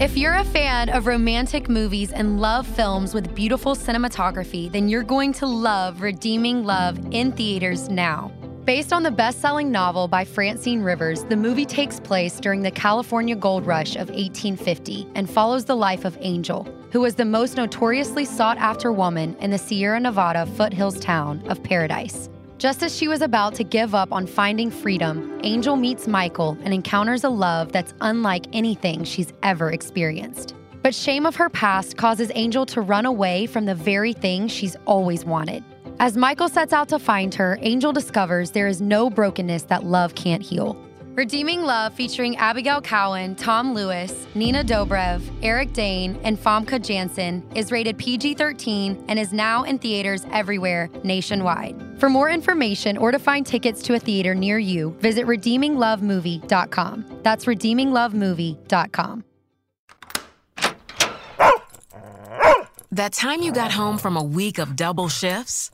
If you're a fan of romantic movies and love films with beautiful cinematography, then you're going to love Redeeming Love in theaters now. Based on the best selling novel by Francine Rivers, the movie takes place during the California gold rush of 1850 and follows the life of Angel, who was the most notoriously sought after woman in the Sierra Nevada foothills town of Paradise. Just as she was about to give up on finding freedom, Angel meets Michael and encounters a love that's unlike anything she's ever experienced. But shame of her past causes Angel to run away from the very thing she's always wanted. As Michael sets out to find her, Angel discovers there is no brokenness that love can't heal. Redeeming Love, featuring Abigail Cowen, Tom Lewis, Nina Dobrev, Eric Dane, and Famke Janssen, is rated PG 13 and is now in theaters everywhere nationwide. For more information or to find tickets to a theater near you, visit redeeminglovemovie.com. That's redeeminglovemovie.com. That time you got home from a week of double shifts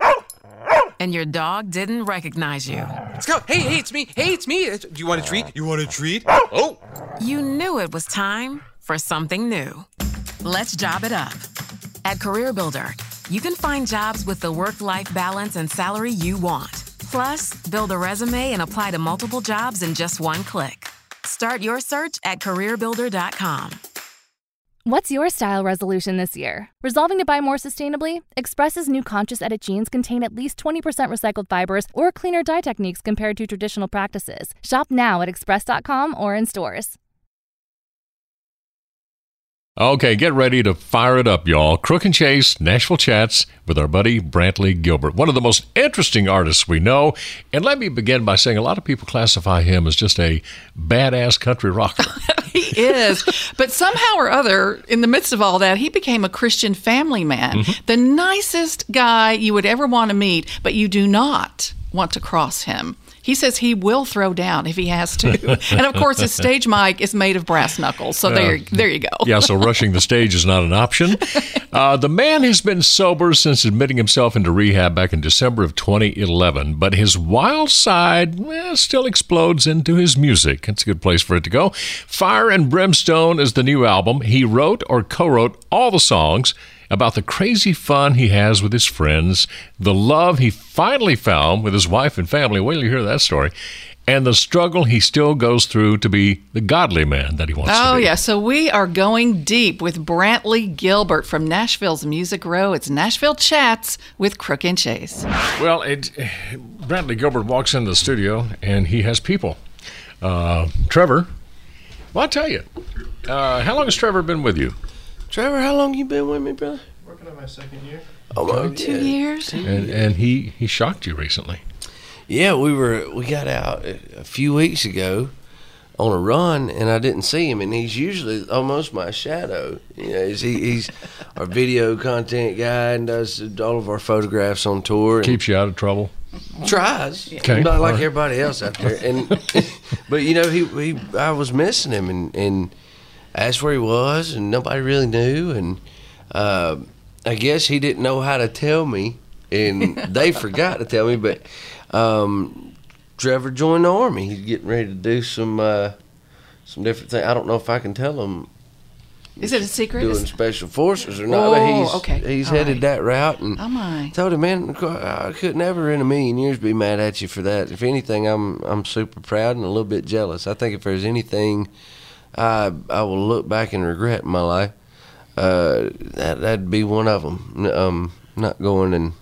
and your dog didn't recognize you. Let's go. Hey, hey, it's me. Hey, it's me. Do you want a treat? You want a treat? Oh. You knew it was time for something new. Let's job it up. At CareerBuilder, you can find jobs with the work life balance and salary you want. Plus, build a resume and apply to multiple jobs in just one click. Start your search at careerbuilder.com. What's your style resolution this year? Resolving to buy more sustainably? Express's new conscious edit jeans contain at least 20% recycled fibers or cleaner dye techniques compared to traditional practices. Shop now at express.com or in stores. Okay, get ready to fire it up, y'all. Crook and Chase, Nashville Chats with our buddy Brantley Gilbert, one of the most interesting artists we know. And let me begin by saying a lot of people classify him as just a badass country rocker. he is. But somehow or other, in the midst of all that, he became a Christian family man. Mm-hmm. The nicest guy you would ever want to meet, but you do not want to cross him. He says he will throw down if he has to. and of course, his stage mic is made of brass knuckles. So there, there you go. yeah, so rushing the stage is not an option. Uh, the man has been sober since admitting himself into rehab back in December of 2011, but his wild side well, still explodes into his music. It's a good place for it to go. Fire and Brimstone is the new album. He wrote or co wrote all the songs about the crazy fun he has with his friends, the love he finally found with his wife and family. Wait till you hear that story. And the struggle he still goes through to be the godly man that he wants Oh, to be. Oh, yeah. So we are going deep with Brantley Gilbert from Nashville's Music Row. It's Nashville Chats with Crook and Chase. Well, it, Brantley Gilbert walks into the studio and he has people. Uh, Trevor, well, I'll tell you, uh, how long has Trevor been with you? Trevor, how long you been with me, brother? Working on my second year. Oh, my Two God. years? And, and he, he shocked you recently. Yeah, we were we got out a a few weeks ago on a run, and I didn't see him. And he's usually almost my shadow. You know, he's, he, he's our video content guy and does all of our photographs on tour. And, Keeps you out of trouble. tries, Okay, not like all right. everybody else out there. And but you know, he, he I was missing him, and and asked where he was, and nobody really knew, and uh, I guess he didn't know how to tell me, and they forgot to tell me. But um, Trevor joined the army. He's getting ready to do some uh, some different things. I don't know if I can tell him Is it a secret? doing special forces or not, but Oh, he's okay. he's All headed right. that route. And Oh my. told him, man, I could never in a million years be mad at you for that. If anything, I'm I'm super proud and a little bit jealous. I think if there's anything I I will look back and regret in my life, uh, that that'd be one of them. Um, not going and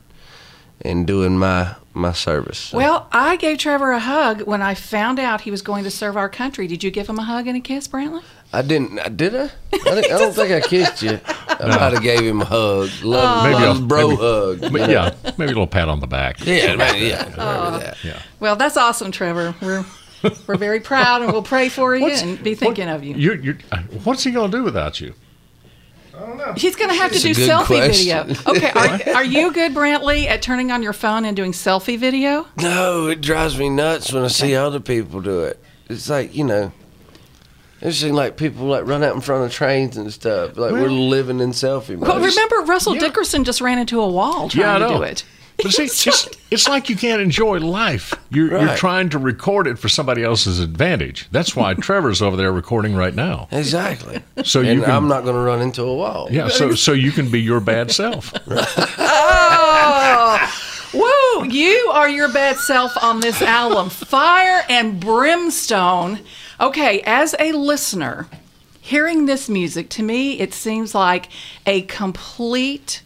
and doing my my service. So, Well, I gave Trevor a hug when I found out he was going to serve our country. Did you give him a hug and a kiss, Brantley? I didn't. I- Did I? I, didn't- I don't think I kissed you. I might have gave him a hug, love, Maybe love a- bro maybe- hug. But yeah, maybe a little pat on the back. yeah, maybe, yeah. Oh. That. Yeah. Well, that's awesome, Trevor. We're we're very proud and we'll pray for you What's- and be thinking of you. You're, you're, uh, what's he going to do without you? I don't know. He's going to have to That's a do selfie question. video. Okay, are, are you good, Brantley, at turning on your phone and doing selfie video? No, it drives me nuts when I see other people do it. It's like you know, it's seems like people like run out in front of trains and stuff. Like we're living in selfie mode. Well, remember Russell Dickerson just ran into a wall trying Yeah, to do it. But see, it's, it's like you can't enjoy life. You're, you're trying to record it for somebody else's advantage. That's why Trevor's over there recording right now. exactly. So you can, I'm not going to run into a wall. yeah. So so you can be your bad self. Oh, woo! You are your bad self on this album, Fire and Brimstone. Okay, as a listener, hearing this music, to me, it seems like a complete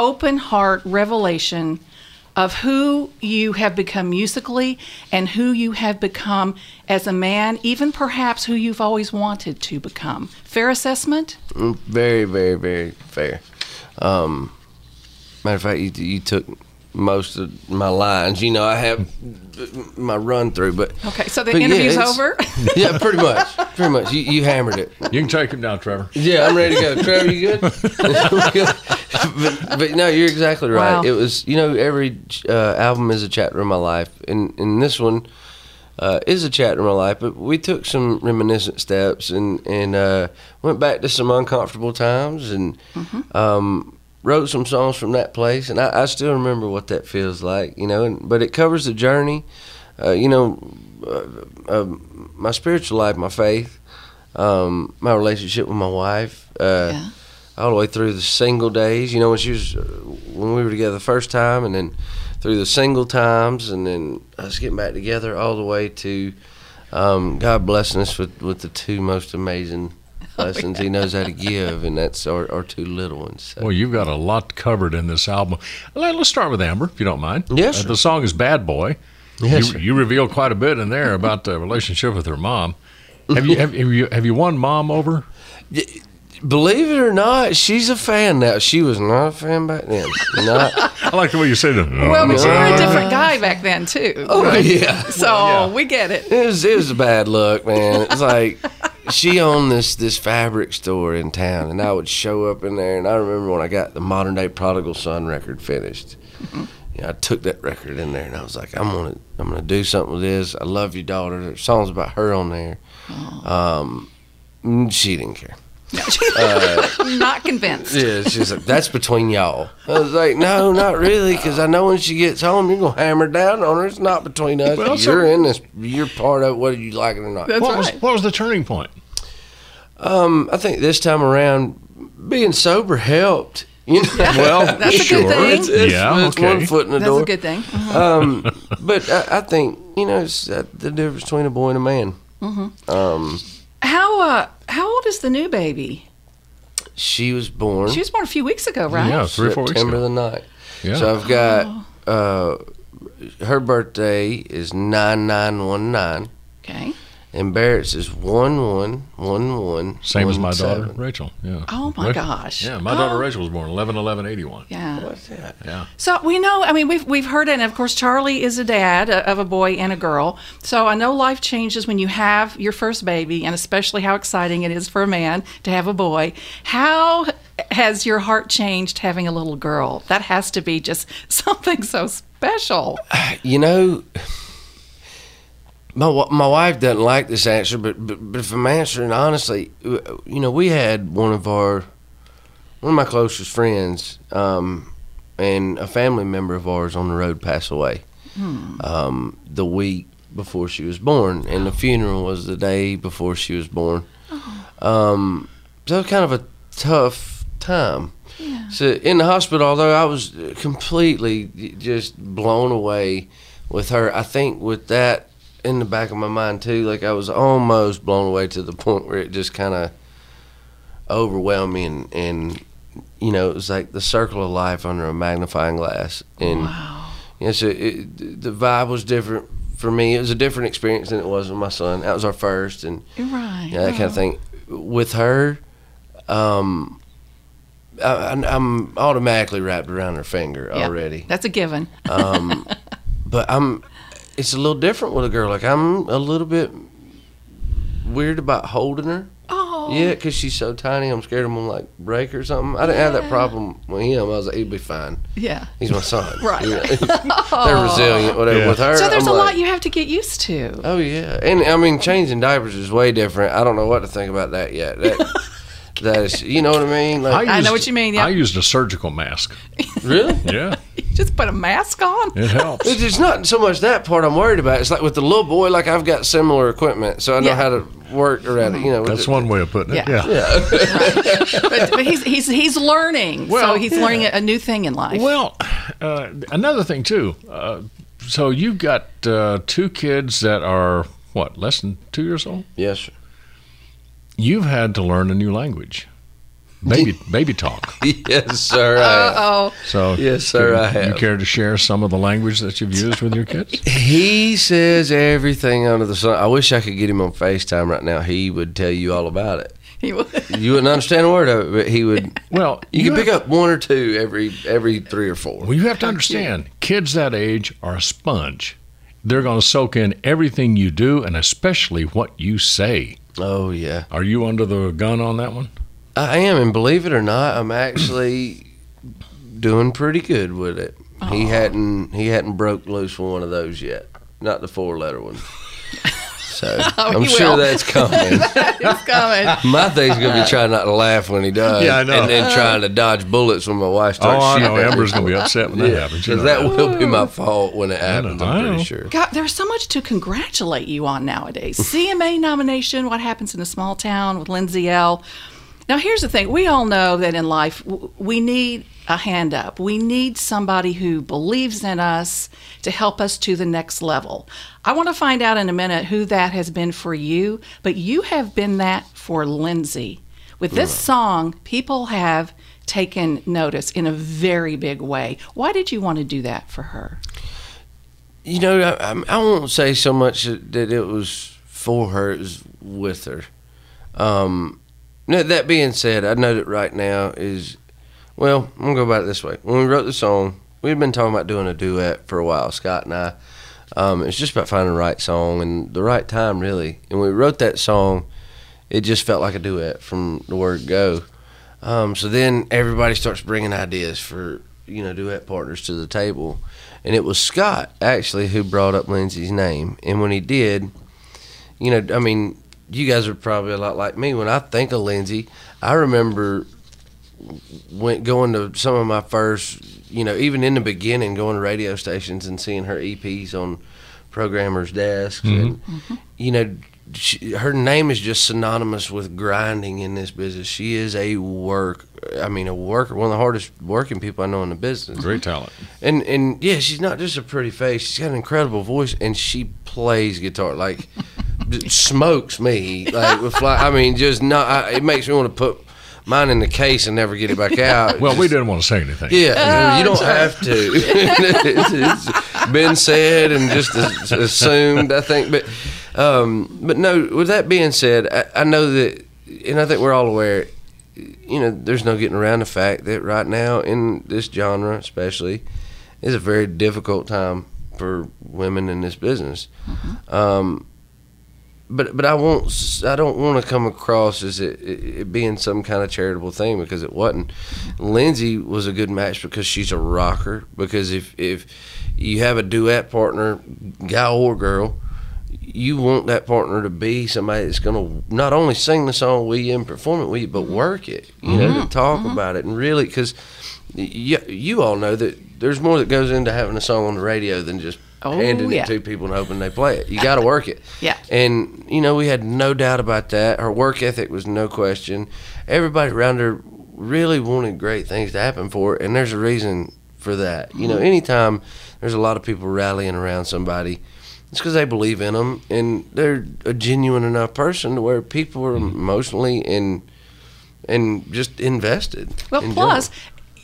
open heart revelation of who you have become musically and who you have become as a man, even perhaps who you've always wanted to become. Fair assessment? Very, very, very fair. Um, matter of fact, you, you took most of my lines. You know, I have my run through, but Okay, so the but yeah, interview's over? yeah, pretty much, pretty much. You, you hammered it. You can take him down, Trevor. Yeah, I'm ready to go. Trevor, you good? but, but no, you're exactly right. Wow. It was, you know, every uh, album is a chapter of my life, and and this one uh, is a chapter of my life. But we took some reminiscent steps and and uh, went back to some uncomfortable times and um, wrote some songs from that place, and I, I still remember what that feels like, you know. And, but it covers the journey, uh, you know, uh, uh, my spiritual life, my faith, um, my relationship with my wife. Uh, Yeah. all the way through the single days. You know, when she was uh, when we were together the first time, and then through the single times, and then us getting back together, all the way to um, God blessing us with, with the two most amazing lessons He knows how to give, and that's our, our two little ones. So. Well, you've got a lot covered in this album. Let, us start with Amber, if you don't mind. Yes, Uh, the song is "Bad Boy." Yes, you, sir. you reveal quite a bit in there about the relationship with her mom. Have you have, have you have you won mom over? Believe it or not, she's a fan now. She was not a fan back then. Not. I like the way you said it. Well, but you were a different guy back then too. Oh yeah. So we get it. It was it was a bad look, man. It's like she owned this this fabric store in town, and I would show up in there, and I remember when I got the modern day Prodigal Son record finished. You know, I took that record in there, and I was like, I'm gonna I'm gonna do something with this. I love your daughter. There's songs about her on there. Um, mm, she didn't care. Not convinced. Yeah, she's like, that's between y'all. I was like, no, not really, because I know when she gets home, you're gonna hammer down on her. It's not between us. Well, you're in this. You're part of whether you like it or not. That's What was what was the turning point? Um, I think this time around, being sober helped. You know, Well, That's a good thing. it's, it's, Yeah, it's okay. one foot in the That's door. a good thing. Mhm. Um, but I, I think you know it's uh, the difference between a boy and a man. Mhm. Um, How uh how old is the new baby? she was born She was born a few weeks ago, right? Yeah, three or four weeks September ago. the night. Yeah. So I've got uh, her birthday is nine nine one nine, Okay. And Barrett's is one one one one. Same as one, my daughter seven. Rachel. Yeah. Oh, my Ra- gosh. Yeah, my daughter Oh. Rachel was born 11 11 81. Yeah. What's that? Yeah. So we know. I mean, we've we've heard it, and of course, Charlie is a dad uh, of a boy and a girl. So I know life changes when you have your first baby, and especially how exciting it is for a man to have a boy. How has your heart changed having a little girl? That has to be just something so special. You know, my my wife doesn't like this answer, but but, but if I'm answering honestly, you know, we had one of our one of my closest friends um, and a family member of ours on the road pass away um, the week before she was born, and the funeral was the day before she was born. Um, so it was kind of a tough time. So in the hospital, although I was completely just blown away with her, I think with that in the back of my mind too, like I was almost blown away to the point where it just kind of overwhelmed me, and, and you know, it was like the circle of life under a magnifying glass, and you know, so it, the vibe was different for me. It was a different experience than it was with my son. That was our first, and Right. yeah, that kind of thing. With her, um, I, I'm automatically wrapped around her finger Yeah, already. That's a given. Um, but I'm, it's a little different with a girl. Like I'm a little bit weird about holding her. Oh. Yeah, because she's so tiny. I'm scared I'm gonna like break or something. I didn't have that problem with him. I was like, he'd be fine. Yeah. He's my son. Right. You know? They're resilient. Whatever. Yeah. With her, So there's I'm a like, lot you have to get used to. Oh yeah, and I mean changing diapers is way different. I don't know what to think about that yet. That, that is, you know what I mean? Like, I know what you mean, yeah. I used a surgical mask. really? Yeah, Just put a mask on. it helps. It's it's not so much that part I'm worried about. It's like with the little boy, like I've got similar equipment, so I know Yeah. how to work around it. You know, That's the- one way of putting it. Yeah. Yeah. but, but he's he's he's learning. Well, so he's learning a, a new thing in life. Well, uh, another thing too. Uh, so you've got uh, two kids that are what less than two years old. Yes, sir. You've had to learn a new language, baby baby talk. yes, sir. I have. oh, So Yes, sir, can I have. You care to share some of the language that you've used with your kids? He says everything under the sun. I wish I could get him on Facetime right now. He would tell you all about it. he was. You wouldn't understand a word of it, but he would. Well, You can have- pick up one or two every every three or four. Well, you have to understand, kids that age are a sponge. They're going to soak in everything you do, and especially what you say. Oh yeah. Are you under the gun on that one? I am, and believe it or not, I'm actually doing pretty good with it. He hadn't he hadn't broke loose with one of those yet, not the four letter one. So oh, I'm sure will. that's coming. It's coming. My thing's gonna be trying not to laugh when he does. Yeah, I know. And then trying to dodge bullets when my wife Oh, starts I shooting. know. at me. Amber's going to be upset when that Yeah, happens. Because that will be my fault when it happens. I'm pretty sure. God, there's so much to congratulate you on nowadays. CMA nomination, What Happens in a Small Town with Lindsay Ell Now, here's the thing we all know that in life, w- we need a hand up. We need somebody who believes in us to help us to the next level. I want to find out in a minute who that has been for you, but you have been that for Lindsay. With this song, people have taken notice in a very big way. Why did you want to do that for her? You know, I, I- won't say so much that that it was for her; it was with her. Um, that being said, I know that right now is well. I'm gonna go about it this way. When we wrote the song, we had been talking about doing a duet for a while, Scott and I. Um, it's just about finding the right song and the right time, really. And we wrote that song, it just felt like a duet from the word go. Um, so then everybody starts bringing ideas for you know duet partners to the table, and it was Scott actually who brought up Lindsay's name. And when he did, you know, I mean, you guys are probably a lot like me. When I think of Lindsay, I remember went going to some of my first, you know, even in the beginning, going to radio stations and seeing her EPs on programmers' desks, mm-hmm. and mm-hmm. you know, she, her name is just synonymous with grinding in this business. She is a work, I mean, a worker, one of the hardest working people I know in the business. Great mm-hmm. talent. And and yeah, she's not just a pretty face. She's got an incredible voice, and she plays guitar like smokes me. Like with fly, I mean, just not. I, it makes me want to put mine in the case and never get it back out. Well, we didn't want to say anything. Yeah, Oh, you don't sorry. have to. it's, it's been said and just assumed, I think. But, um, but no. With that being said, I, I know that, and I think we're all aware. You know, there's no getting around the fact that right now in this genre, especially, is a very difficult time for women in this business. Um, but but I won't. I don't want to come across as it, it, it being some kind of charitable thing because it wasn't. Lindsay was a good match because she's a rocker. Because if if you have a duet partner, guy or girl, you want that partner to be somebody that's going to not only sing the song with you and perform it with you, but work it. You know, to mm-hmm. talk mm-hmm. about it and really because you, you all know that there's more that goes into having a song on the radio than just Oh, handing yeah. it to people and hoping they play it. You got to work it. Yeah. And you know, we had no doubt about that. Her work ethic was no question. Everybody around her really wanted great things to happen for her, and there's a reason for that. You know, Mm-hmm. anytime there's a lot of people rallying around somebody, it's because they believe in them and they're a genuine enough person to where people are emotionally and and just invested. Well, in plus,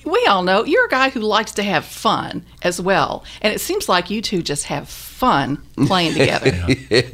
we all know you're a guy who likes to have fun as well, and it seems like you two just have fun playing together.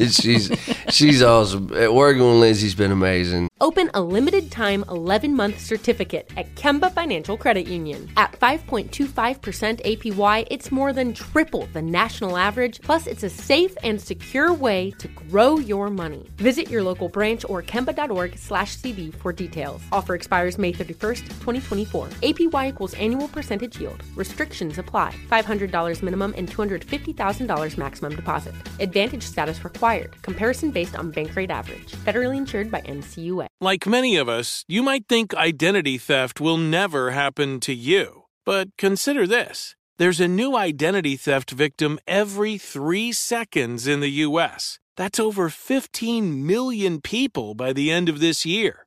she's she's awesome. Working with Lindsay's been amazing. Open a limited time 11 month certificate at Kemba Financial Credit Union. At 5.25% APY, it's more than triple the national average, plus, it's a safe and secure way to grow your money. Visit your local branch or kemba.org slash CD for details. Offer expires May 31st, 2024. APY equals annual percentage yield. Restrictions apply. $500 minimum and $250,000 maximum deposit. Advantage status required. Comparison based on bank rate average. Federally insured by NCUA. Like many of us, you might think identity theft will never happen to you. But consider this there's a new identity theft victim every three seconds in the U.S. That's over 15 million people by the end of this year,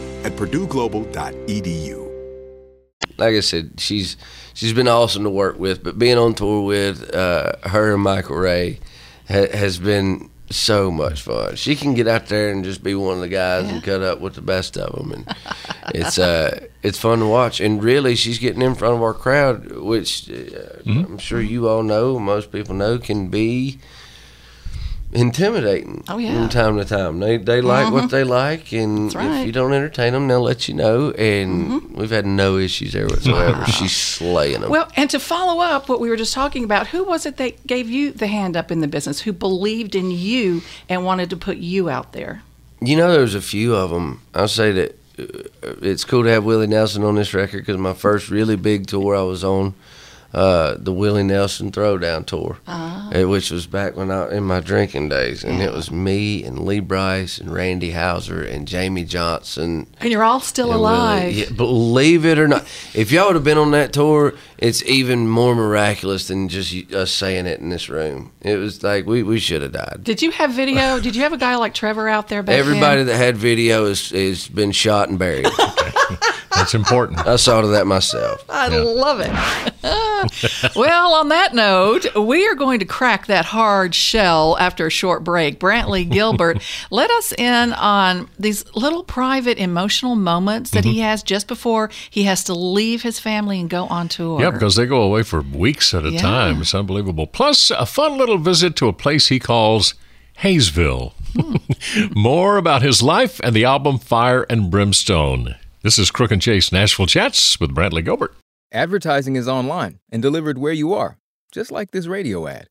at purdueglobal.edu. like I said, she's she's been awesome to work with. But being on tour with uh, her and Michael Ray ha- has been so much fun. She can get out there and just be one of the guys and cut up with the best of them, and it's uh it's fun to watch. And really, she's getting in front of our crowd, which uh, I'm sure you all know, most people know, can be intimidating. Oh, yeah. From time to time, they they like Mhm. what they like, and right. Mm-hmm. if you don't entertain them, they'll let you know. And we've had no issues there whatsoever. She's slaying them. Well, and to follow up what we were just talking about, who was it that gave you the hand up in the business, who believed in you and wanted to put you out there? You know, there's a few of them. I'll say that uh, it's cool to have Willie Nelson on this record because my first really big tour I was on uh, the Willie Nelson Throwdown Tour, Ah. uh, which was back when I in my drinking days, and it was me and Lee Brice and Randy Houser and Jamey Johnson. And you're all still alive. Yeah, believe it or not, if y'all would have been on that tour, it's even more miraculous than just us saying it in this room. It was like we, we should have died. Did you have video? Did you have a guy like Trevor out there back Everybody then? that had video is is been shot and buried. That's important. I saw to that myself. I love it. well, on that note, we are going to crack that hard shell after a short break. Brantley Gilbert, let us in on these little private emotional moments that he mm-hmm. has just before he has to leave his family and go on tour. Yeah, because they go away for weeks at a Yeah. time. It's unbelievable. Plus, a fun little visit to a place he calls Hazeville. Hmm. More about his life and the album Fire and Brimstone. This is Crook and Chase Nashville Chats with Brantley Gilbert. Advertising is online and delivered where you are, just like this radio ad.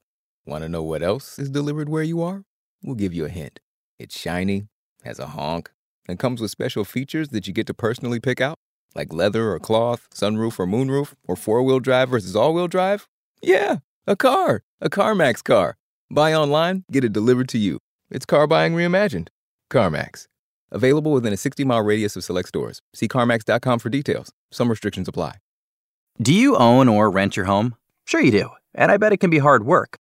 Want to know what else is delivered where you are? We'll give you a hint. It's shiny, has a honk, and comes with special features that you get to personally pick out, like leather or cloth, sunroof or moonroof, or four wheel drive versus all wheel drive. Yeah, a car, a CarMax car. Buy online, get it delivered to you. It's car buying reimagined. CarMax. Available within a 60 mile radius of select stores. See CarMax.com for details. Some restrictions apply. Do you own or rent your home? Sure you do, and I bet it can be hard work.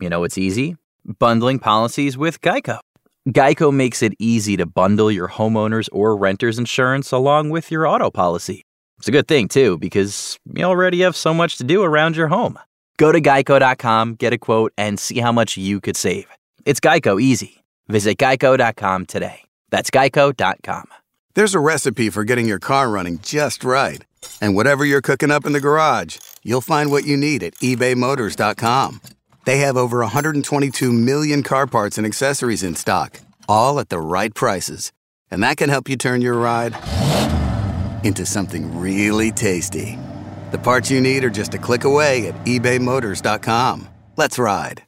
You know it's easy? Bundling policies with Geico. Geico makes it easy to bundle your homeowner's or renter's insurance along with your auto policy. It's a good thing, too, because you already have so much to do around your home. Go to geico.com, get a quote, and see how much you could save. It's Geico easy. Visit geico.com today. That's geico.com. There's a recipe for getting your car running just right. And whatever you're cooking up in the garage, you'll find what you need at ebaymotors.com. They have over 122 million car parts and accessories in stock, all at the right prices. And that can help you turn your ride into something really tasty. The parts you need are just a click away at ebaymotors.com. Let's ride.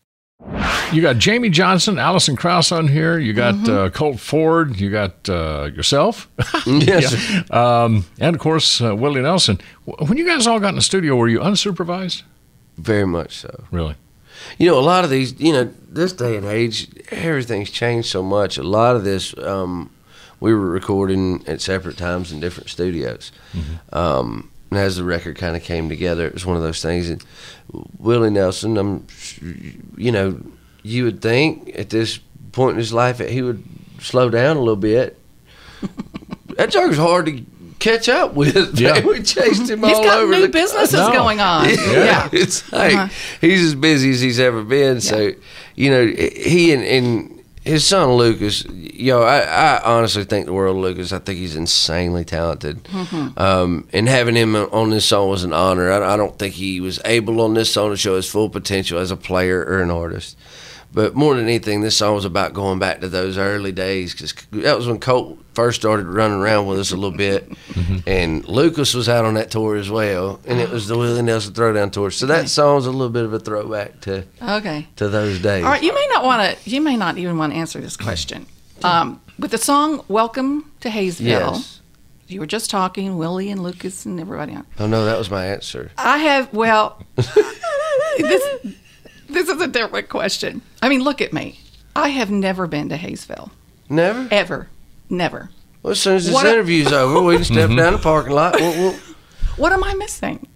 You got Jamey Johnson, Alison Krauss on here. You got Mm-hmm. uh, Colt Ford. You got uh, yourself. Yes. Yeah. Um, and of course, uh, Willie Nelson. When you guys all got in the studio, were you unsupervised? Very much so. Really? You know, a lot of these, you know, this day and age, everything's changed so much. A lot of this, um, we were recording at separate times in different studios. Um, and as the record kind of came together, it was one of those things. And Willie Nelson, I'm, you know, you would think at this point in his life that he would slow down a little bit. that joker's hard to catch up with. Yeah. man. we chased him He's all got over new the businesses country. going on. Yeah, Yeah. it's like Uh-huh. he's as busy as he's ever been. So, you know, he and, and his son Lukas. Yo, I, I honestly think the world of Lukas. I think he's insanely talented. Mhm. Um, and having him on this song was an honor. I, I don't think he was able on this song to show his full potential as a player or an artist. But more than anything, this song was about going back to those early days because that was when Colt first started running around with us a little bit, and Lukas was out on that tour as well, and it was the Willie Nelson Throwdown tour. So that song's a little bit of a throwback to Okay. to those days. All right, you may not want to. You may not even want to answer this question. Um, with the song "Welcome to Hazeville," Yes. you were just talking Willie and Lukas and everybody on. Oh no, that was my answer. I have well, this this is a different question. I mean, look at me. I have never been to Hazeville. Never, ever, never. Well, as soon as this What a- interview's over, we can step down the parking lot. We'll, we'll, What am I missing?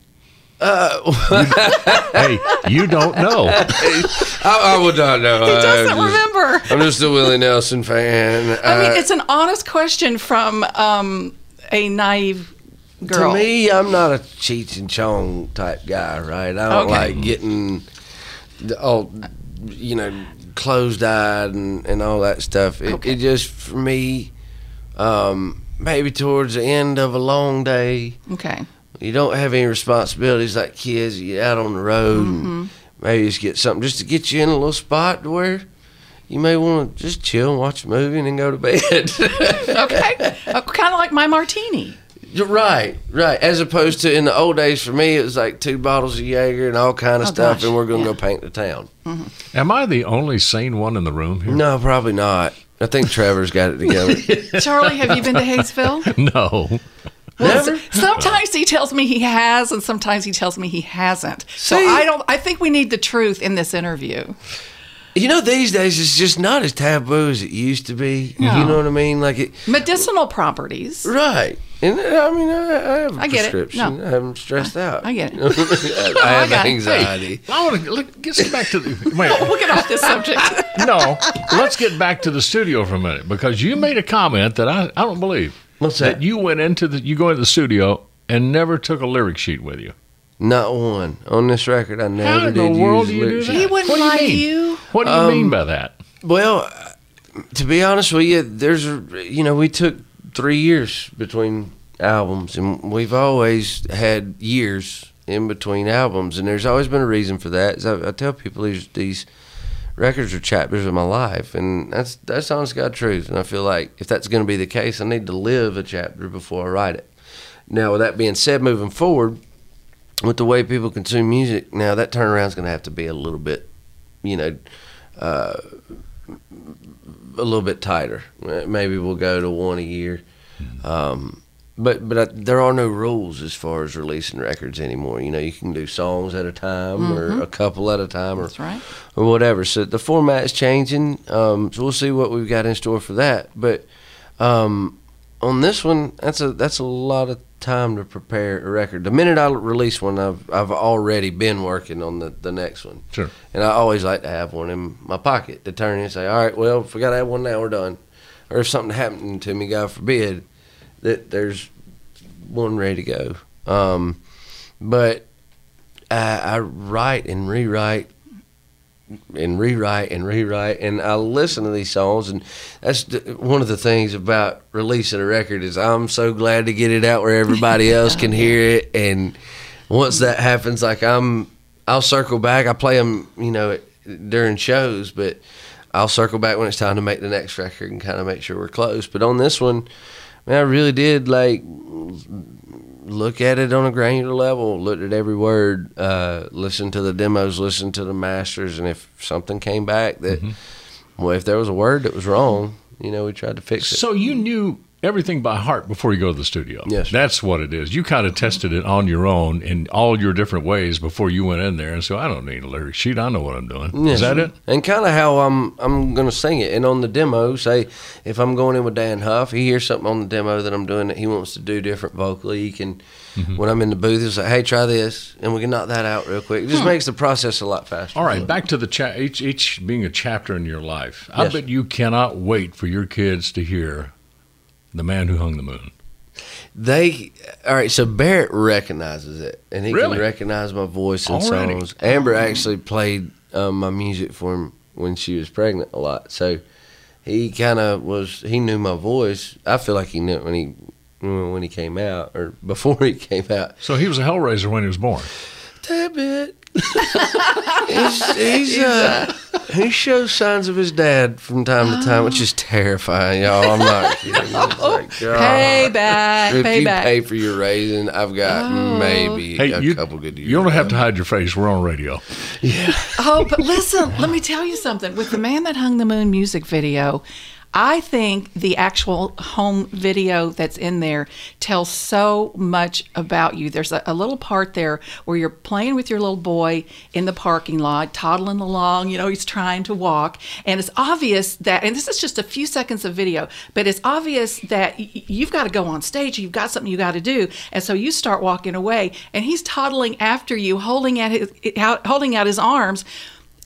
hey, you don't know. I, I would not know. He doesn't I'm just- remember. I'm just a Willie Nelson fan. I mean, Uh, it's an honest question from um, a naive girl. To me, I'm not a Cheech and Chong type guy, right? I don't Okay. like getting the, all, you know, closed eyed and, and all that stuff. It, it just, for me, um, maybe towards the end of a long day, Okay. you don't have any responsibilities like kids, you get out on the road Mhm. and maybe just get something just to get you in a little spot to where you may want to just chill and watch a movie and then go to bed. okay. Uh, kind of like my martini. You're right, right. As opposed to in the old days, for me, it was like two bottles of Jaeger and all kind of Oh, stuff, gosh, and we're gonna go paint the town. Mm-hmm. Am I the only sane one in the room here? No, probably not. I think Trevor's got it together. Charlie, have you been to Hazeville? no. Well, s- sometimes he tells me he has, and sometimes he tells me he hasn't. So I don't. I think we need the truth in this interview. You know, these days it's just not as taboo as it used to be. No. You know what I mean? Like it, Medicinal properties. right? And uh, I mean, I, I have a I get it. prescription. No. I am stressed out. I get it. I have got it. anxiety. I want to look, get back to the wait. We'll get off this subject. no, let's get back to the studio for a minute because you made a comment that I, I don't believe. What's that? you went into the you go into the studio and never took a lyric sheet with you. Not one on this record. I never How in did the world use do you do lyrics. that? He wouldn't What do you lie to mean? you. What do you Um, mean by that? Well, to be honest with you, there's you know we took three years between albums, and we've always had years in between albums, and there's always been a reason for that. As I, I tell people these these records are chapters of my life, and that's that's honest God truth. And I feel like if that's going to be the case, I need to live a chapter before I write it. Now, with that being said, moving forward with the way people consume music now, that turnaround's going to have to be a little bit, you know. Uh, a little bit tighter. Maybe we'll go to one a year. Um, but but I, there are no rules as far as releasing records anymore. You know, you can do songs at a time or Mhm. a couple at a time or right. or whatever. So the format's changing. Um, so we'll see what we've got in store for that. But um, on this one, that's a that's a lot of time to prepare a record. The minute I release one, I've I've already been working on the, the next one. Sure. And I always like to have one in my pocket to turn in and say, all right, well, if we got to have one now, we're done. Or if something happened to me, God forbid, that there's one ready to go. Um, but I, I write and rewrite and rewrite and rewrite. And I listen to these songs and that's one of the things about releasing a record is I'm so glad to get it out where everybody else can hear it. And once that happens like I'm I'll circle back. I play them you know during shows but I'll circle back when it's time to make the next record and kind of make sure we're close. But on this one man I really did like look at it on a granular level, looked at every word, uh, listened to the demos, listened to the masters, and if something came back that, well, if there was a word that was wrong, you know, we tried to fix it. So you knew everything by heart before you go to the studio. Yes. That's what it is. You kind of tested it on your own in all your different ways before you went in there and so I don't need a lyric sheet. I know what I'm doing. Is that it? And kind of how I'm I'm gonna sing it. And on the demo, say if I'm going in with Dann Huff, he hears something on the demo that I'm doing that he wants to do different vocally. He can, Mm-hmm. when I'm in the booth, he'll "Hey, try this," and we can knock that out real quick. It just Hmm. makes the process a lot faster. All right, back to the cha- each each being a chapter in your life. Yes. I bet you cannot wait for your kids to hear "The Man Who Hung the Moon." They all right. So Barrett recognizes it, and he Really? can recognize my voice and Already? songs. Amber actually played um, my music for him when she was pregnant a lot. So he kind of was. He knew my voice. I feel like he knew it when he when he came out or before he came out. So he was a hellraiser when he was born. Tad bit. He's, he's, uh, he shows signs of his dad from time to time, which is terrifying, y'all. I'm not kidding. It's like, God. Payback, If you payback. pay for your raising, I've got maybe Hey, a you, couple good years. you don't have to hide your face. We're on radio. Yeah. Oh, but listen, let me tell you something. With the Man That Hung the Moon music video, I think the actual home video that's in there tells so much about you. There's a, a little part there where you're playing with your little boy in the parking lot, toddling along. You know, he's trying to walk. And it's obvious that, and this is just a few seconds of video, but it's obvious that y- you've got to go on stage. You've got something you got to do. And so you start walking away, and he's toddling after you, holding, at his, holding out his arms.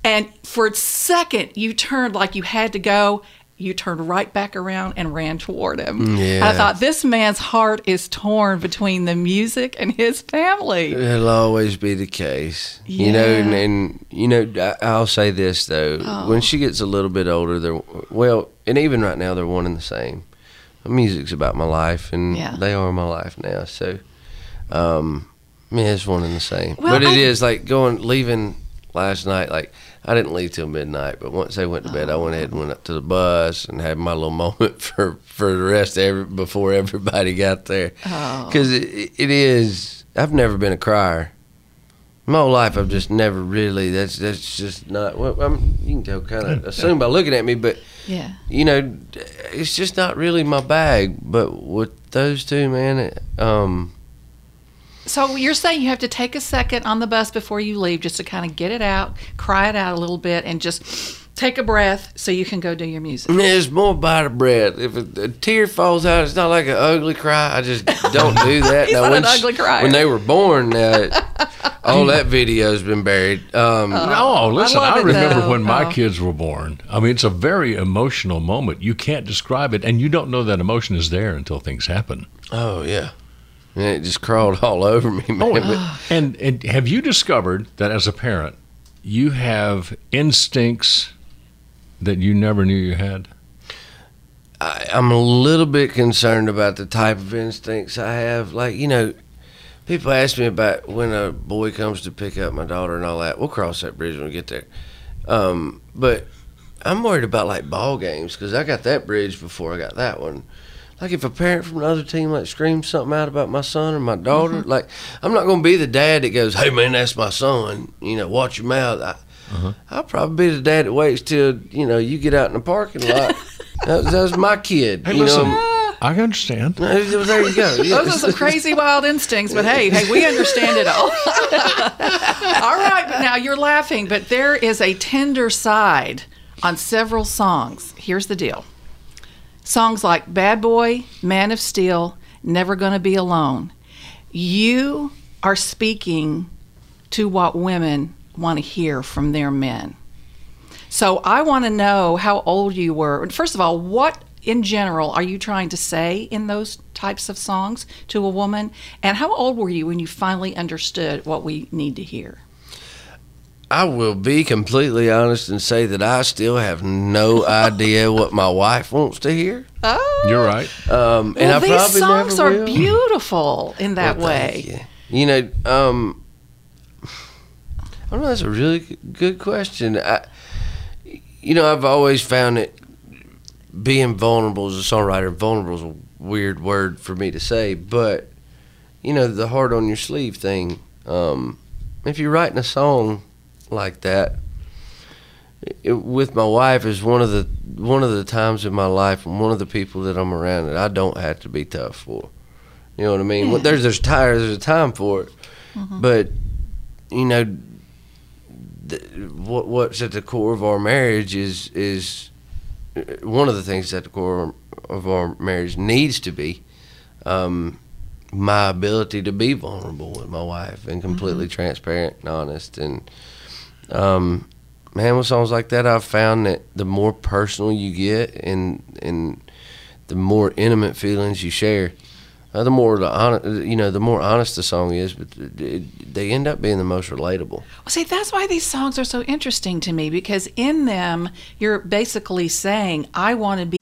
And for a second, you turned like you had to go. You turned right back around and ran toward him. Yeah. I thought this man's heart is torn between the music and his family. It'll always be the case, you know. And, and you know, I, I'll say this though: Oh. when she gets a little bit older, they're well, and even right now, they're one and the same. My music's about my life, and Yeah. they are my life now. So, um, yeah, it's one and the same. Well, but it I- is like going leaving last night. Like I didn't leave till midnight, but once they went to bed, I went ahead and went up to the bus and had my little moment for for the rest of every, before everybody got there. Oh. Because it, it is. I've never been a crier. My whole life, I've just never really. That's that's just not. Well, I'm, you can tell, kind of assume by looking at me, but Yeah. you know, it's just not really my bag. But with those two, man. It, um, So you're saying you have to take a second on the bus before you leave just to kind of get it out, cry it out a little bit, and just take a breath so you can go do your music. It's more by the breath. If a, a tear falls out, it's not like an ugly cry. I just don't do that. He's not when, an ugly cry. when they were born, uh, all that video's been buried. Um, no, listen, I, love it, remember though. when my Oh. kids were born. I mean, it's a very emotional moment. You can't describe it, and you don't know that emotion is there until things happen. Oh yeah, and it just crawled all over me, man. Oh, and, and have you discovered that as a parent, you have instincts that you never knew you had? I, I'm a little bit concerned about the type of instincts I have. Like, you know, people ask me about when a boy comes to pick up my daughter and all that. We'll cross that bridge when we get there. Um, but I'm worried about like ball games because I got that bridge before I got that one. Like if a parent from another team like screams something out about my son or my daughter, mm-hmm. like I'm not gonna be the dad that goes, "Hey man, that's my son," you know, watch your mouth. I, uh-huh. I'll probably be the dad that waits till you know you get out in the parking lot. that, was, that was my kid. Hey, you listen, know, I understand. there you go. Yeah. Those are some crazy wild instincts, but hey, hey, we understand it all. all right, but now you're laughing, but there is a tender side on several songs. Here's the deal. Songs like Bad Boy, Man of Steel, Never Gonna Be Alone. You are speaking to what women want to hear from their men. So I want to know how old you were. First of all, what in general are you trying to say in those types of songs to a woman? And how old were you when you finally understood what we need to hear? I will be completely honest and say that I still have no idea what my wife wants to hear. Oh, You're right. Um, and well, I these probably songs never are will. beautiful in that Well, thank way. You. You know, um, I don't know. That's a really good question. I, you know, I've always found that being vulnerable as a songwriter, vulnerable is a weird word for me to say, but you know, the heart on your sleeve thing. Um, if you're writing a song like that, it, with my wife is one of the one of the times in my life and one of the people that I'm around that I don't have to be tough for. You know what I mean? Yeah. Well, There's there's time there's a time for it, but you know, th- what what's at the core of our marriage is is uh, one of the things at the core of our marriage needs to be um, my ability to be vulnerable with my wife and completely transparent and honest and um, man with songs like that I've found that the more personal you get and and the more intimate feelings you share uh, the more the honest, you know, the more honest the song is, but it, they end up being the most relatable. Well, see, that's why these songs are so interesting to me because in them, you're basically saying, I want to be.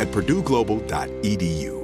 at purdueglobal.edu.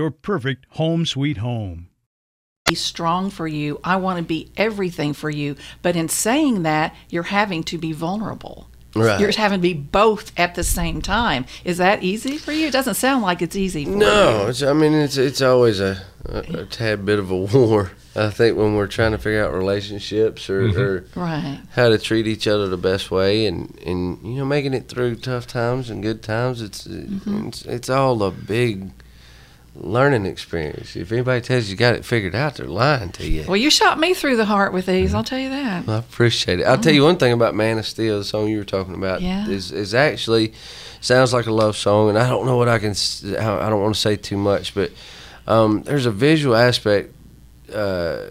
perfect home sweet home. Be strong for you. I want to be everything for you. But in saying that, you're having to be vulnerable. Right. You're having to be both at the same time. Is that easy for you? It doesn't sound like it's easy for No, you. it's, I mean it's it's always a, a, a tad bit of a war. I think when we're trying to figure out relationships or, Mhm. or Right. how to treat each other the best way, and, and you know making it through tough times and good times, it's Mhm. it's, it's all a big learning experience. If anybody tells you got it figured out, they're lying to you. Well, you shot me through the heart with these. I'll tell you that. I appreciate it. I'll tell you one thing about Man of Steel, the song you were talking about, Yeah. is is actually sounds like a love song, and I don't know what I can. I don't want to say too much, but um, there's a visual aspect. Uh,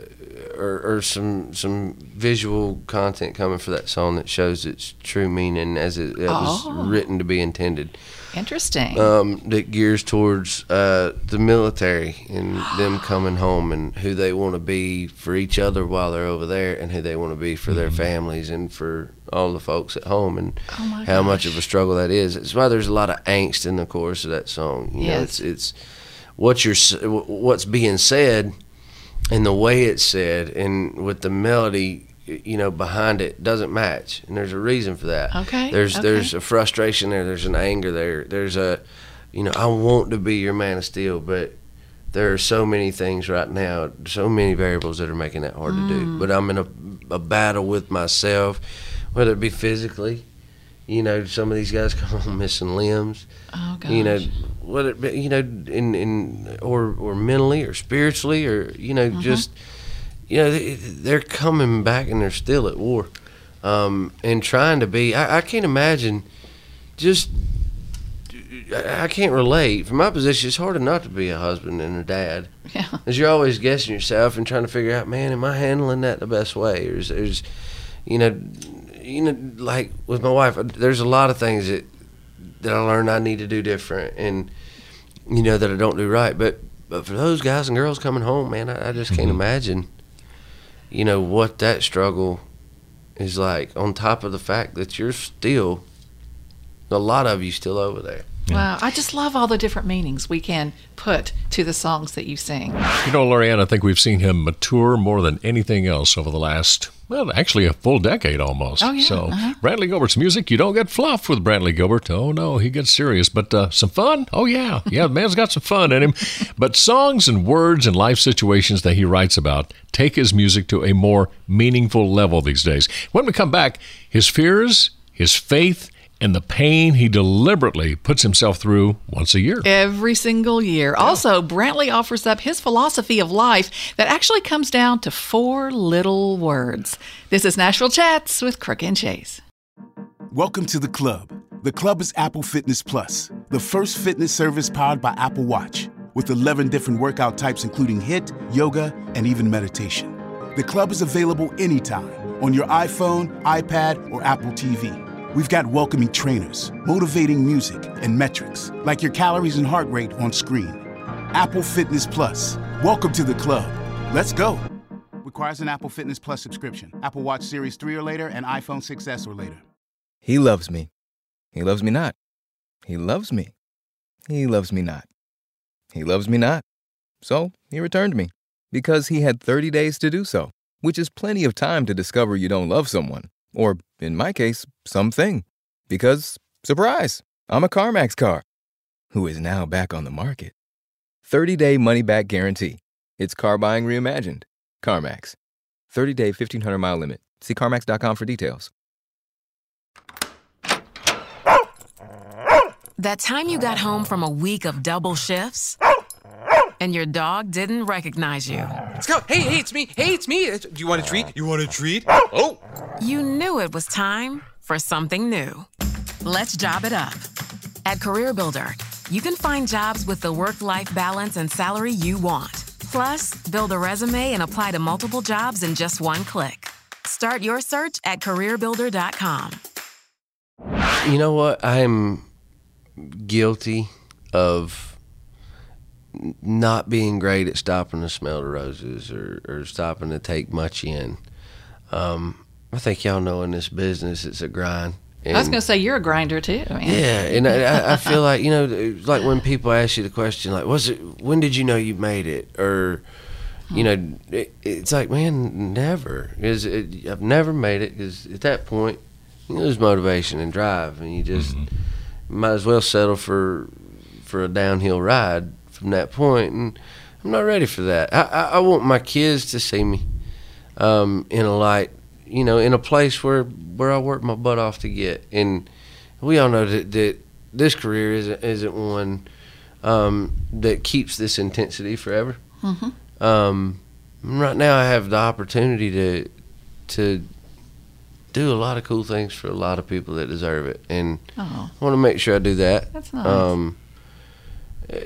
or, or some some visual content coming for that song that shows its true meaning as it, it was Oh. written to be intended. Interesting. Um, that gears towards uh, the military and them coming home and who they want to be for each other while they're over there and who they want to be for their families and for all the folks at home and Oh how much of a struggle that is. It's why there's a lot of angst in the chorus of that song. You know, Yes. it's it's what you're what's being said and the way it's said and with the melody you know behind it doesn't match and there's a reason for that Okay, there's okay. there's a frustration there there's an anger there there's a you know i want to be your man of steel but there are so many things right now so many variables that are making that hard to do Mm. but i'm in a, a battle with myself whether it be physically you know some of these guys come home missing limbs Oh, gosh. you know whether it be, you know in in or or mentally or spiritually or you know Mhm. just you know they, they're coming back and they're still at war. Um, and trying to be I, I can't imagine just I I can't relate. From my position it's harder not to be a husband and a dad. Yeah. because you're always guessing yourself and trying to figure out man am I handling that the best way? Or is there's you know you know like with my wife there's a lot of things that that I learned I need to do different and you know that I don't do right. But but for those guys and girls coming home man I, I just can't imagine you know what that struggle is like on top of the fact that you're still a lot of you still over there Wow. I just love all the different meanings we can put to the songs that you sing. You know, Lorianne, I think we've seen him mature more than anything else over the last, well, actually a full decade almost. Oh, yeah, So, uh-huh. Brantley Gilbert's music, you don't get fluff with Brantley Gilbert. Oh, no, he gets serious. But uh, some fun? Oh, yeah. Yeah, the man's got some fun in him. But songs and words and life situations that he writes about take his music to a more meaningful level these days. When we come back, his fears, his faith, and the pain he deliberately puts himself through once a year. Every single year. Also, Brantley offers up his philosophy of life that actually comes down to four little words. This is Nashville Chats with Crook and Chase. Welcome to the club. The club is Apple Fitness Plus, the first fitness service powered by Apple Watch, with 11 different workout types, including HIIT, yoga, and even meditation. The club is available anytime on your iPhone, iPad, or Apple TV. We've got welcoming trainers, motivating music, and metrics like your calories and heart rate on screen. Apple Fitness Plus. Welcome to the club. Let's go. Requires an Apple Fitness Plus subscription. Apple Watch Series 3 or later and iPhone 6S or later. He loves me. He loves me not. He loves me. He loves me not. He loves me not. So he returned me because he had 30 days to do so, which is plenty of time to discover you don't love someone. Or, in my case, something. Because, surprise, I'm a CarMax car who is now back on the market. 30 day money back guarantee. It's car buying reimagined. CarMax. 30 day 1500 mile limit. See CarMax.com for details. That time you got home from a week of double shifts and your dog didn't recognize you. Scout, hey, hey, it's me. Hey, it's me. Do you want a treat? You want a treat? Oh, You knew it was time for something new. Let's job it up. At CareerBuilder, you can find jobs with the work life balance and salary you want. Plus, build a resume and apply to multiple jobs in just one click. Start your search at careerbuilder.com. You know what? I'm guilty of n- not being great at stopping to smell the roses or, or stopping to take much in. Um, I think y'all know in this business it's a grind. I was going to say you're a grinder too. Man. yeah, and I, I- I feel like you know, like when people ask you the question, like, "Was it? When did you know you made it?" Or, you know, it, it's like, man, never. Is it, I've never made it because at that point, you lose motivation and drive, and you just might as well settle for for a downhill ride from that. And I'm not ready for that. I, I, I want my kids to see me um, in a light, you know, in a place where where I work my butt off to get. And we all know that, that this career isn't isn't one um, that keeps this intensity forever. Mhm. Um, right now, I have the opportunity to to do a lot of cool things for a lot of people that deserve it, and Oh. I want to make sure I do that. That's nice. Um,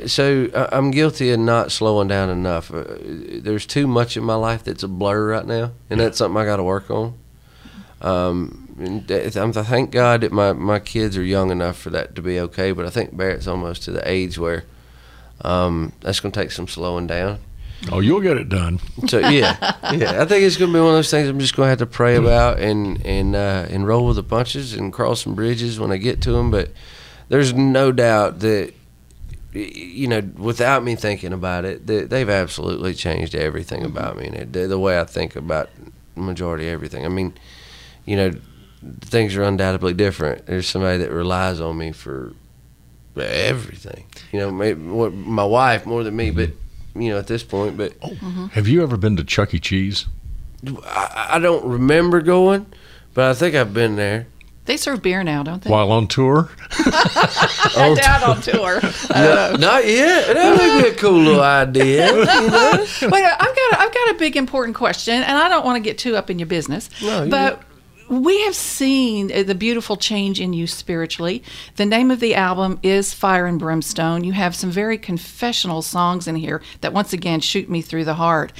so I'm guilty of not slowing down enough. Uh, There's too much in my life that's a blur right now, and that's something I got to work on. Um, I'm, thank God that my, my kids are young enough for that to be okay. But I think Barrett's almost to the age where um, that's going to take some slowing down. Oh, you'll get it done. So yeah, yeah. I think it's going to be one of those things I'm just going to have to pray about and and uh, and roll with the punches and cross some bridges when I get to them. But there's no doubt that you know, without me thinking about it, that they've absolutely changed everything mm-hmm. about me and the, the way I think about the majority of everything. I mean, you know, things are undoubtedly different. There's somebody that relies on me for everything. You know, maybe, what- my wife more than me, but you know, at this point, but. Oh. Mm-hmm. Mm-hmm. Have you ever been to Chuck E. Cheese? I, I don't remember going, but I think I've been there. They serve beer now, don't they? While on tour? I doubt on tour. No, not yet. That would be a cool little idea. You know? Wait, I've got a, I've got a big important question, and I don't want to get too up in your business. No, you but we have seen uh, the beautiful change in you spiritually. The name of the album is Fire and Brimstone. You have some very confessional songs in here that once again shoot me through the heart.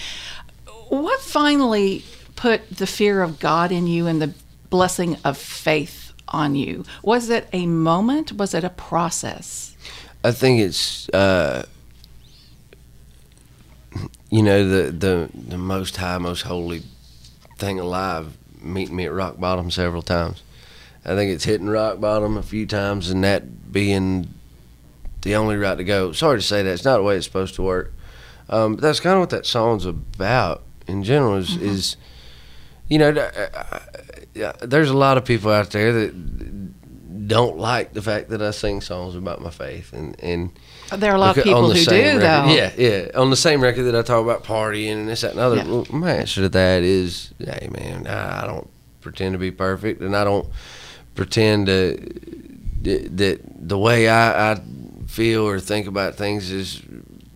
What finally put the fear of God in you and the blessing of faith on you? Was it a moment? Was it a process? I think it's uh, you know the the the most high, most holy thing alive meeting me at rock bottom several times. I think it's hitting rock bottom a few times, and that being the only route to go. Sorry to say that it's not the way it's supposed to work, um, but that's kind of what that song's about in general. Is, is you know, uh, yeah, there's a lot of people out there that don't like the fact that I sing songs about my faith, and and There are a lot of people who do, record- though. Yeah, yeah. On the same record that I talk about partying and this, that, and other. Yeah. Well, my answer to that is, hey, man, I don't pretend to be perfect, and I don't pretend to that that the way I, I feel or think about things is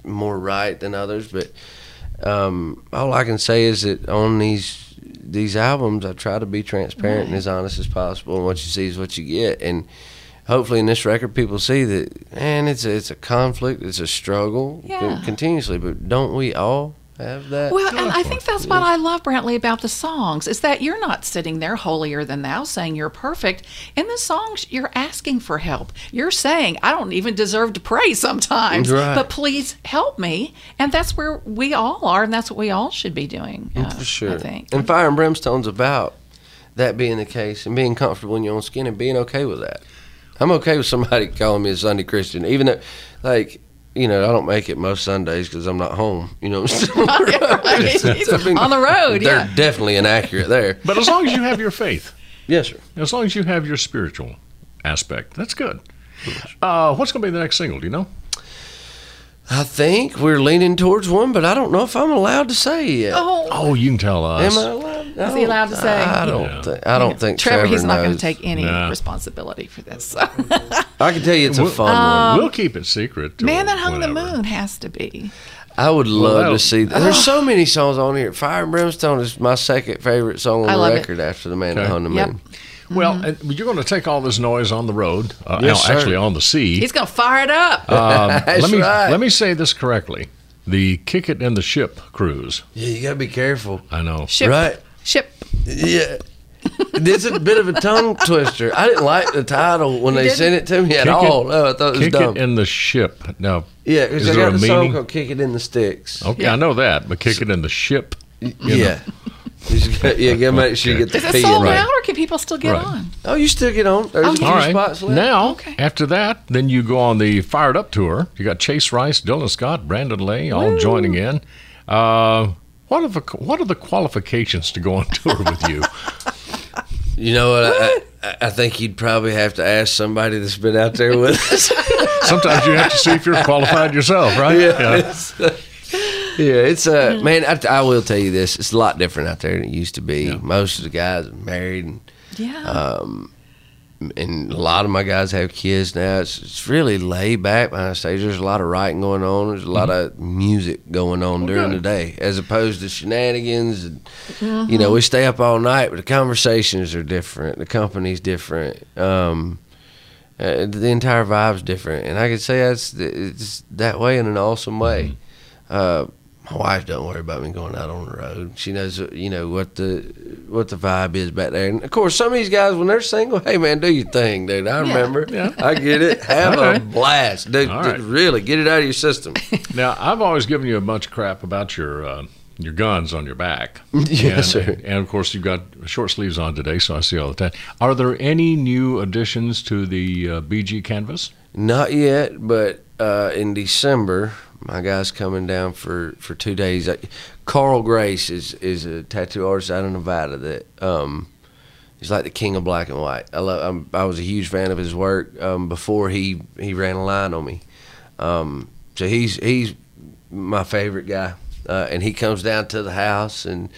more right than others. But um, all I can say is that on these these albums, I try to be transparent and as honest as possible, and what you see is what you get, and hopefully in this record people see that And it's a, it's a conflict it's a struggle Yeah. continuously but don't we all have that Well, and I think that's what I love, Brantley, about the songs is that you're not sitting there holier than thou saying you're perfect. In the songs, you're asking for help. You're saying, I don't even deserve to pray sometimes, Right. but please help me. And that's where we all are, and that's what we all should be doing. uh, for sure I think. and fire and brimstone's about that being the case and being comfortable in your own skin and being okay with that i'm okay with somebody calling me a sunday christian even though like you know, I don't make it most Sundays because I'm not home. You know, On the road, they're yeah. definitely inaccurate there. But as long as you have your faith. Yes, sir. As long as you have your spiritual aspect, that's good. Uh, what's going to be the next single? Do you know? I think we're leaning towards one, but I don't know if I'm allowed to say yet. Oh. Oh, you can tell us. Am I allowed? Is he allowed to say? I don't. Think, I don't think Trevor, Trevor he's not going to take any Nah. responsibility for this. So. I can tell you it's a We'll- fun Um, one. We'll keep it secret. till Man that hung the moon has to be. I would love that'll- to see. That. There's so many songs on here. Fire and Brimstone is my second favorite song on I the love it. record after the Man Okay. that Hung the Yep. Moon. Well, and you're going to take all this noise on the road, uh, Yes, no, actually on the sea. He's gonna fire it up. Um, That's let me right. let me say this correctly: the kick it in the ship cruise. Yeah, you gotta be careful. I know. Ship. Right. Ship. Yeah. It's a bit of a tongue twister. I didn't like the title when You they didn't? sent it to me at Kick all. It, no, I thought it was kick dumb. it in the ship. Now, yeah, is because I got a a song meaning? called "Kick It in the Sticks." Okay, I know that, but kick it in the ship. Yeah. You got- yeah, gotta make sure you get the Is it P in sold right. out, or can people still get Right. on? Oh, you still get on. There's a few All right. spots left. Now, after that, then you go on the Fired Up tour. You got Chase Rice, Dylan Scott, Brandon Lay, all joining in. Uh, what are the what are the qualifications to go on tour with you? You know what? I, I, I think you'd probably have to ask somebody that's been out there with us. Sometimes you have to see if you're qualified yourself, right? Yeah. It's, uh, yeah, it's uh, man. I, I will tell you this: it's a lot different out there than it used to be. Most of the guys are married, and Yeah. um, and a lot of my guys have kids now. It's, it's really laid back behind stage. There's a lot of writing going on. There's a lot of music going on during the day, as opposed to shenanigans. And, You know, we stay up all night, but the conversations are different. The company's different. Um, uh, the entire vibe's different, and I could say that's it's that way in an awesome way. Uh, my wife don't worry about me going out on the road. She knows, you know, what the what the vibe is back there. And of course, some of these guys, when they're single, hey man, do your thing, dude. I remember. Yeah. I get it. Have Okay. a blast, dude. All right. Really, get it out of your system. Now, I've always given you a bunch of crap about your uh, your guns on your back. Yes, and, sir. And of course, you've got short sleeves on today, so I see all the time. Are there any new additions to the uh, BG canvas? Not yet, but uh, in December, my guy's coming down for, for two days. I, Carl Grace is, is a tattoo artist out of Nevada that um, he's like the king of black and white. I love. I'm, I was a huge fan of his work um, before he, he ran a line on me. Um, so he's he's my favorite guy, uh, and he comes down to the house and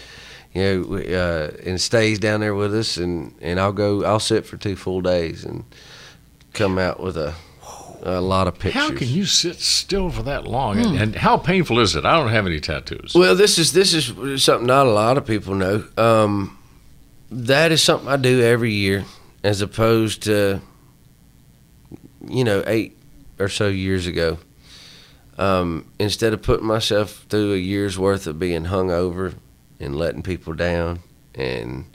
you know uh, and stays down there with us, and, and I'll go. I'll sit for two full days and come out with a a lot of pictures. How can you sit still for that long? Hmm. And, and how painful is it? I don't have any tattoos. Well, this is this is something not a lot of people know. Um, that is something I do every year, as opposed to you know eight or so years ago. Um, instead of putting myself through a year's worth of being hung over and letting people down and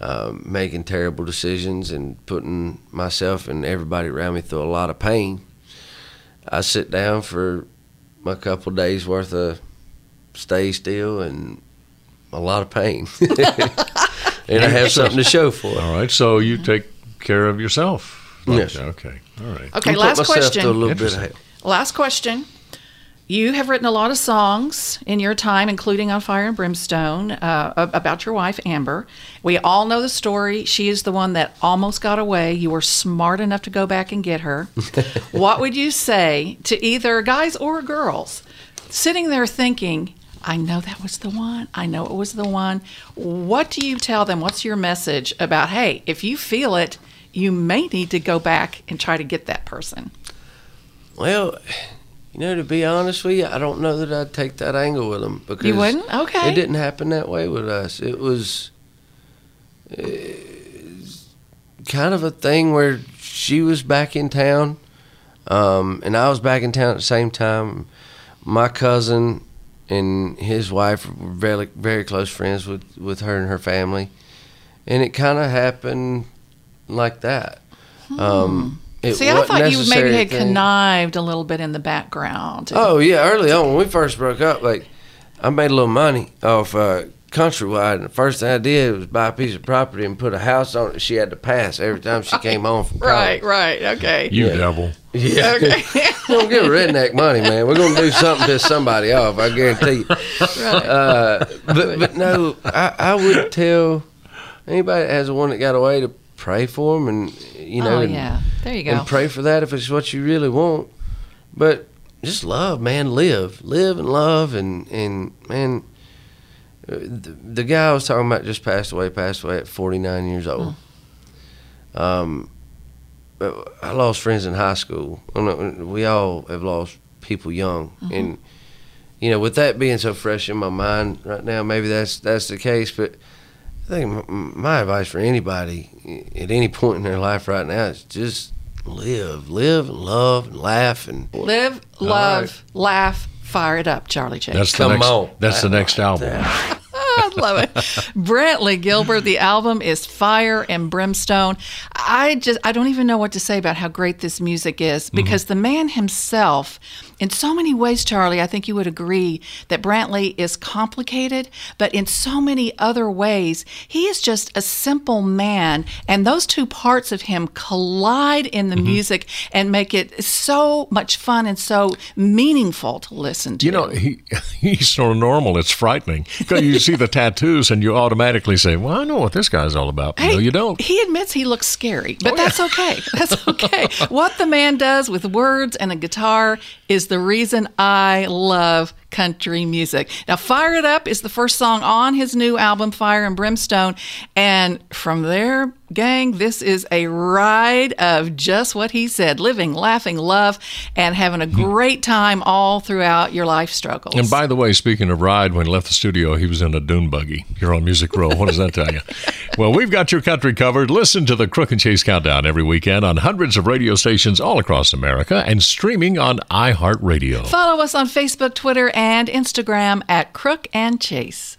um, making terrible decisions and putting myself and everybody around me through a lot of pain, I sit down for a couple days worth of stay still and a lot of pain. and I have something to show for it. All right, so you take care of yourself. Yes. Okay. All right. Okay, I put last question. a little bit of Interesting. hell. Last question. You have written a lot of songs in your time, including on Fire and Brimstone, uh, about your wife, Amber. We all know the story. She is the one that almost got away. You were smart enough to go back and get her. what would you say to either guys or girls sitting there thinking, I know that was the one. I know it was the one. What do you tell them? What's your message about, hey, if you feel it, you may need to go back and try to get that person? Well, you know, to be honest with you, I don't know that I'd take that angle with them because You wouldn't? Okay. It didn't happen that way with us. It was uh, kind of a thing where she was back in town, um, and I was back in town at the same time. My cousin and his wife were very very close friends with with her and her family, and it kind of happened like that. Um, it. See, I wasn't thought you maybe had thing. connived a little bit in the background. Oh yeah, early on when we first broke up, like I made a little money off uh, Countrywide, and the first thing I did was buy a piece of property and put a house on it. She had to pass every time she came home from college. right, right, okay. You Yeah. devil. Yeah, Okay. don't give redneck money, man. We're gonna do something to somebody off. I guarantee you. Right. Uh, but but no, I, I would tell anybody that has a one that got away to pray for them, and you know, oh, and- yeah. There you go. and pray for that if it's what you really want. But just love, man. Live, live, and love, and and man. uh, The, the guy I was talking about just passed away. Passed away at 49 years old. Um, I lost friends in high school. We all have lost people young, and you know, with that being so fresh in my mind right now, maybe that's that's the case. But think my advice for anybody at any point in their life right now is just live, live and love and laugh and Live, love, right. laugh, fire it up, Charlie Chase. That's the Come next. on. That's the next album. I love it. Brantley Gilbert, the album is Fire and Brimstone. I just I don't even know what to say about how great this music is mm-hmm. because the man himself in so many ways Charlie, I think you would agree that Brantley is complicated, but in so many other ways, he is just a simple man and those two parts of him collide in the mm-hmm. music and make it so much fun and so meaningful to listen to. You know, he he's so normal. It's frightening because you see the tattoos and you automatically say, "Well, I know what this guy's all about." no, you don't. He admits he looks scary, but oh, that's okay. That's okay. what the man does with words and a guitar is the reason I love country music. Now, Fire It Up is the first song on his new album, Fire and Brimstone. And from there, gang, this is a ride of just what he said living, laughing, love, and having a hmm. great time all throughout your life struggles. And by the way, speaking of ride, when he left the studio, he was in a dune buggy here on Music Row. What does that tell you? Well, we've got your country covered. Listen to the Crook and Chase Countdown every weekend on hundreds of radio stations all across America and streaming on iHeartRadio. Follow us on Facebook, Twitter, and Instagram at Crook and Chase.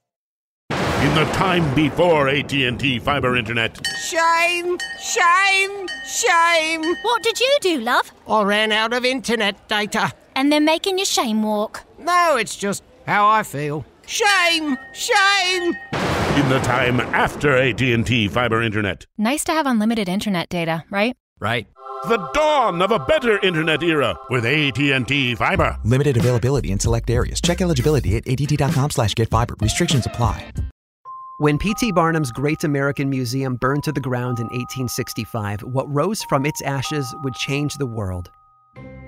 In the time before AT&T fiber internet, Shame! Shame! Shame! What did you do, love? I ran out of internet data. And they're making you shame walk. No, it's just how I feel. Shame! Shame! in the time after AT&T fiber internet. Nice to have unlimited internet data, right? Right. The dawn of a better internet era with AT&T fiber. Limited availability in select areas. Check eligibility at att.com slash get fiber. Restrictions apply. When P.T. Barnum's Great American Museum burned to the ground in 1865, what rose from its ashes would change the world.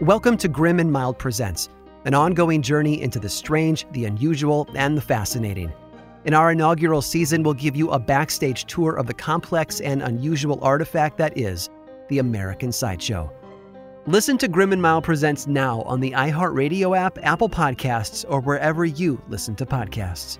Welcome to Grim and Mild Presents, an ongoing journey into the strange, the unusual, and the fascinating. In our inaugural season, we'll give you a backstage tour of the complex and unusual artifact that is the American Sideshow. Listen to Grim and Mild Presents now on the iHeartRadio app, Apple Podcasts, or wherever you listen to podcasts.